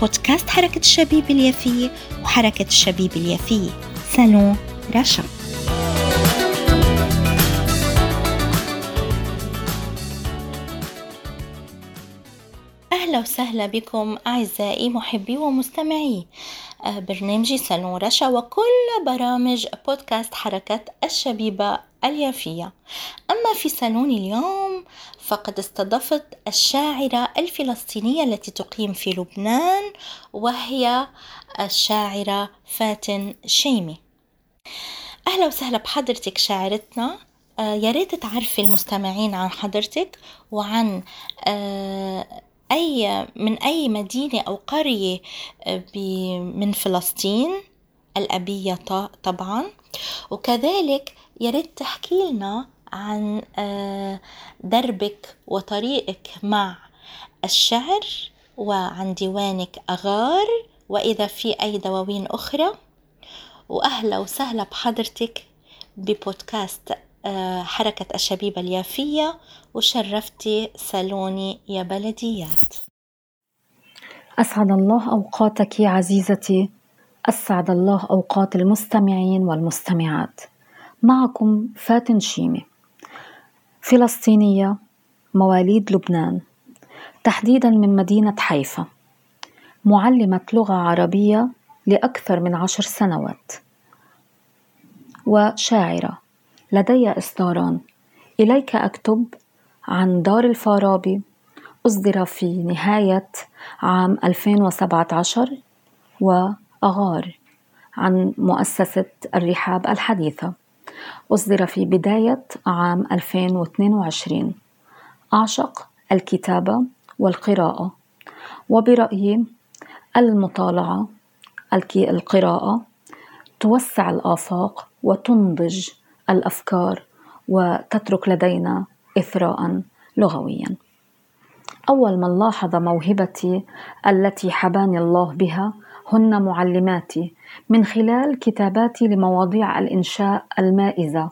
بودكاست حركة الشبيب اليافية وحركة الشبيب اليافية سالون رشا أهلا وسهلا بكم أعزائي محبي ومستمعي. آه، برنامجي سالون رشا وكل برامج بودكاست حركة الشبيبة اليافية. أما في سالوني اليوم فقد استضفت الشاعرة الفلسطينية التي تقيم في لبنان وهي الشاعرة فاتن شيمي. أهلا وسهلا بحضرتك شاعرتنا. آه يا ريت تعرفي المستمعين عن حضرتك وعن آه أي من أي مدينة أو قرية آه، من فلسطين. الأبية طبعا. وكذلك يا ريت تحكي لنا عن آه، دربك وطريقك مع الشعر وعن ديوانك أغار وإذا في أي دواوين أخرى. وأهلا وسهلا بحضرتك ببودكاست آه، حركة الشبيبة اليافية وشرفتي سالوني يا بلديات. أسعد الله أوقاتك عزيزتي. أسعد الله أوقات المستمعين والمستمعات. معكم فاتن شيمي. فلسطينية مواليد لبنان. تحديدا من مدينة حيفا. معلمة لغة عربية لأكثر من عشر سنوات. وشاعرة. لدي إصداران. إليك أكتب عن دار الفارابي. أصدر في نهاية عام 2017 وأغار عن مؤسسة الرحاب الحديثة. أصدر في بداية عام 2022 أعشق الكتابة والقراءة وبرأيي المطالعة القراءة توسع الآفاق وتنضج الأفكار وتترك لدينا إثراء لغويا. أول من لاحظ موهبتي التي حباني الله بها هن معلماتي من خلال كتاباتي لمواضيع الإنشاء المائزة.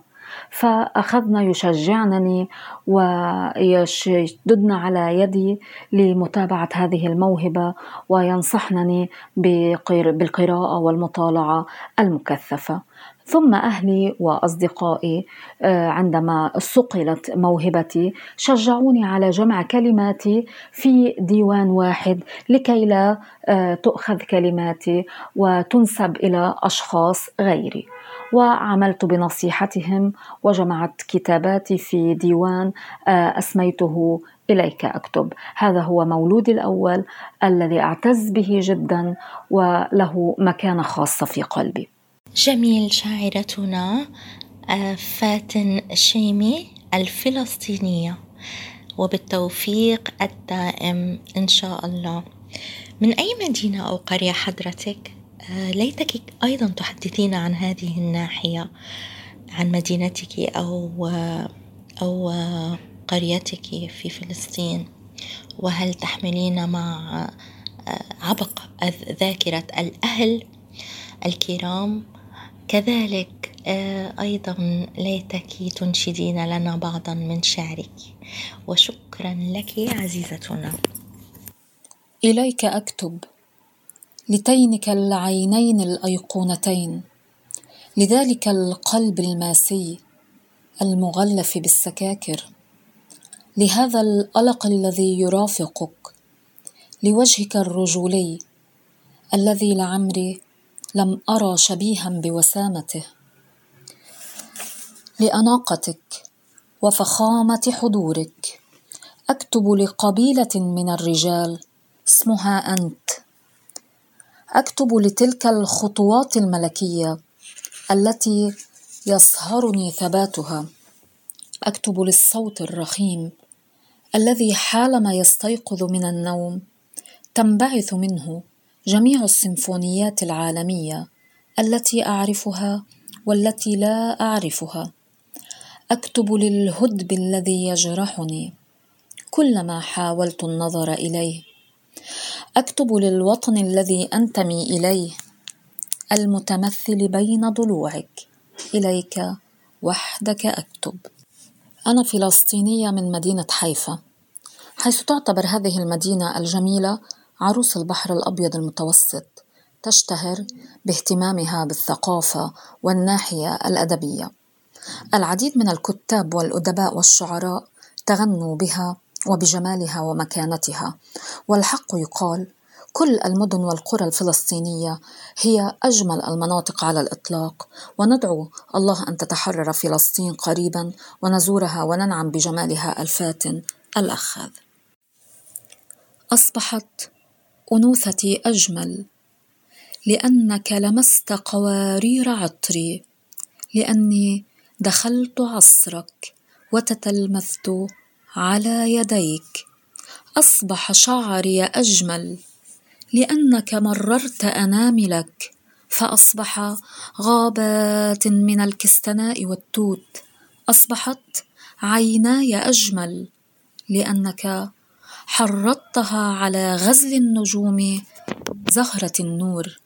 فأخذنا يشجعنني ويشددن على يدي لمتابعة هذه الموهبة وينصحنني بالقراءة والمطالعة المكثفة. ثم أهلي وأصدقائي آه، عندما صقلت موهبتي شجعوني على جمع كلماتي في ديوان واحد لكي لا آه، تؤخذ كلماتي وتنسب إلى أشخاص غيري. وعملت بنصيحتهم وجمعت كتاباتي في ديوان آه، أسميته إليك أكتب. هذا هو مولودي الأول الذي أعتز به جدا وله مكانة خاصة في قلبي. جميل شاعرتنا آه، فاتن شيمي الفلسطينية. وبالتوفيق الدائم إن شاء الله. من أي مدينة أو قرية حضرتك؟ آه، ليتك أيضا تحدثين عن هذه الناحية عن مدينتك أو أو قريتك في فلسطين. وهل تحملين مع آه، عبق ذاكرة الأهل الكرام؟ كذلك آه، أيضا ليتك تنشدين لنا بعضا من شعرك. وشكرا لك عزيزتنا. إليك أكتب. لتينك العينين الأيقونتين. لذلك القلب الماسي المغلف بالسكاكر. لهذا الألق الذي يرافقك لوجهك الرجولي الذي لعمري لم أرى شبيها بوسامته. لأناقتك وفخامة حضورك أكتب لقبيلة من الرجال اسمها أنت. أكتب لتلك الخطوات الملكية التي يصهرني ثباتها. أكتب للصوت الرخيم الذي حالما يستيقظ من النوم تنبعث منه جميع السيمفونيات العالمية التي أعرفها والتي لا أعرفها. أكتب للهدب الذي يجرحني كلما حاولت النظر إليه. أكتب للوطن الذي أنتمي إليه المتمثل بين ضلوعك. إليك وحدك أكتب. أنا فلسطينية من مدينة حيفا. حيث تعتبر هذه المدينة الجميلة عروس البحر الأبيض المتوسط تشتهر باهتمامها بالثقافة والناحية الأدبية. العديد من الكتاب والأدباء والشعراء تغنوا بها وبجمالها ومكانتها والحق يقال كل المدن والقرى الفلسطينية هي أجمل المناطق على الإطلاق وندعو الله أن تتحرر فلسطين قريبا ونزورها وننعم بجمالها الفاتن الاخذ أصبحت انوثتي أجمل. لأنك لمست قوارير عطري. لأني دخلت عصرك وتتلمذت على يديك. أصبح شعري أجمل. لأنك مررت اناملك فأصبح غابات من الكستناء والتوت. أصبحت عيناي أجمل. لأنك حرضتها على غزل النجوم زهرة النور.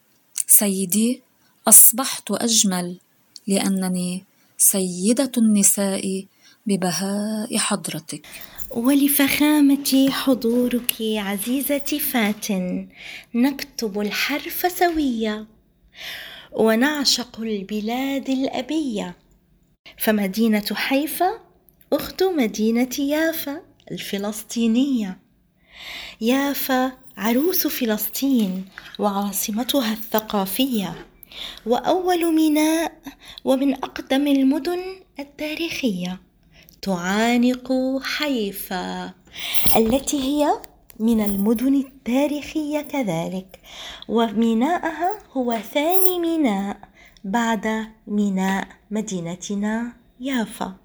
سيدي أصبحت أجمل لأنني سيدة النساء ببهاء حضرتك. ولفخامة حضورك عزيزتي فاتن نكتب الحرف سوية ونعشق البلاد الأبية. فمدينة حيفا أخت مدينة يافا الفلسطينية. يافا عروس فلسطين وعاصمتها الثقافية وأول ميناء ومن أقدم المدن التاريخية تعانق حيفا التي هي من المدن التاريخية كذلك. وميناءها هو ثاني ميناء بعد ميناء مدينتنا يافا.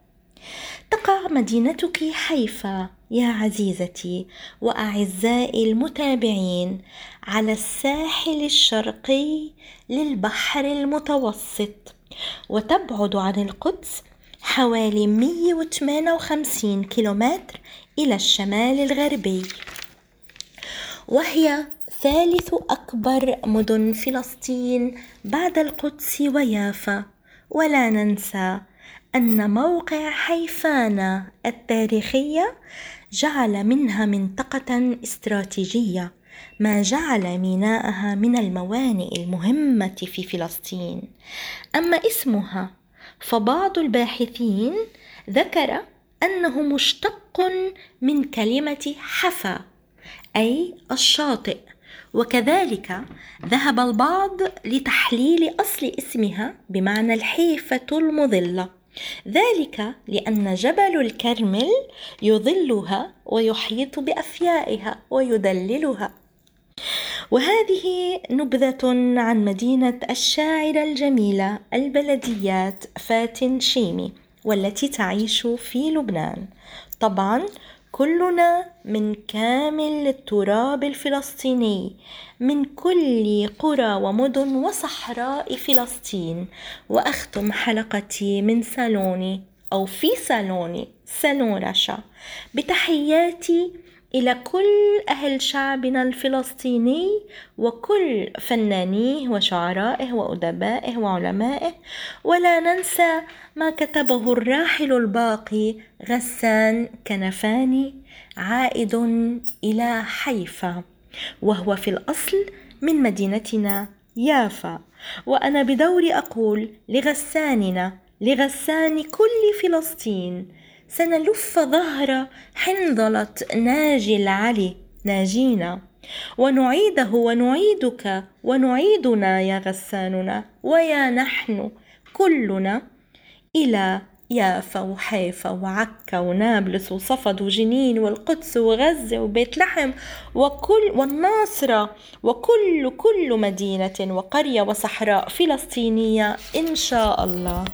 تقع مدينتك حيفا. يا عزيزتي وأعزائي المتابعين على الساحل الشرقي للبحر المتوسط وتبعد عن القدس حوالي 158 كيلومتر إلى الشمال الغربي وهي ثالث أكبر مدن فلسطين بعد القدس ويافا. ولا ننسى أن موقع حيفانا التاريخية جعل منها منطقة استراتيجية ما جعل ميناءها من الموانئ المهمة في فلسطين. أما اسمها فبعض الباحثين ذكر أنه مشتق من كلمة حفا أي الشاطئ. وكذلك ذهب البعض لتحليل أصل اسمها بمعنى الحيفة المظلة ذلك لأن جبل الكرمل يظلها ويحيط بأفيائها ويدللها. وهذه نبذة عن مدينة الشاعرة الجميلة البلديات فاتن شيمي والتي تعيش في لبنان. طبعا كلنا من كامل التراب الفلسطيني من كل قرى ومدن وصحراء فلسطين. وأختم حلقتي من صالوني أو في صالوني صالون رشا. بتحياتي إلى كل أهل شعبنا الفلسطيني وكل فنانيه وشعرائه وأدبائه وعلمائه. ولا ننسى ما كتبه الراحل الباقي غسان كنفاني عائد إلى حيفا وهو في الأصل من مدينتنا يافا. وأنا بدوري أقول لغساننا لغسان كل فلسطين سنلف ظهر حنظلة ناجي العلي ناجينا. ونعيده ونعيدك ونعيدنا يا غساننا ويا نحن كلنا. إلى يافا وحيفا وعكا ونابلس وصفد وجنين والقدس وغزة وبيت لحم وكل والناصرة وكل كل مدينة وقرية وصحراء فلسطينية إن شاء الله.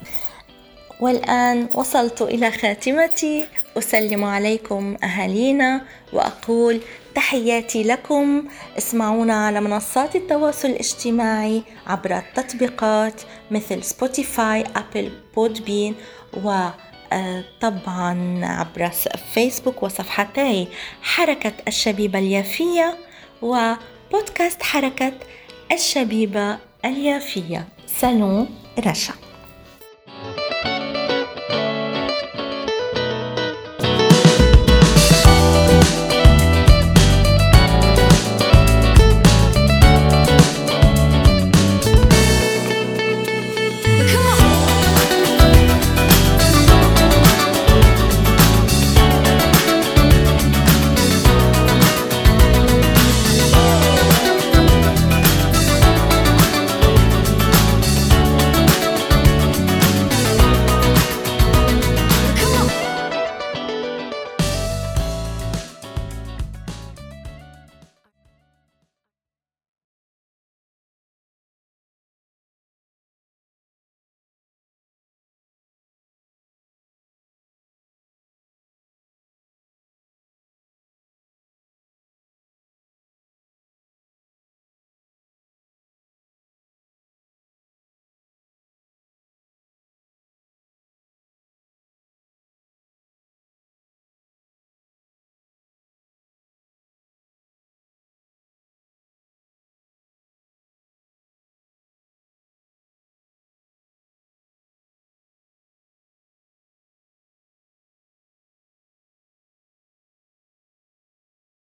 والآن وصلت إلى خاتمتي. أسلم عليكم أهالينا وأقول تحياتي لكم. اسمعونا على منصات التواصل الاجتماعي عبر التطبيقات مثل سبوتيفاي أبل بودبين و آه، طبعا عبر فيسبوك وصفحتي حركة الشبيبة اليافية وبودكاست حركة الشبيبة اليافية. سالون رشا.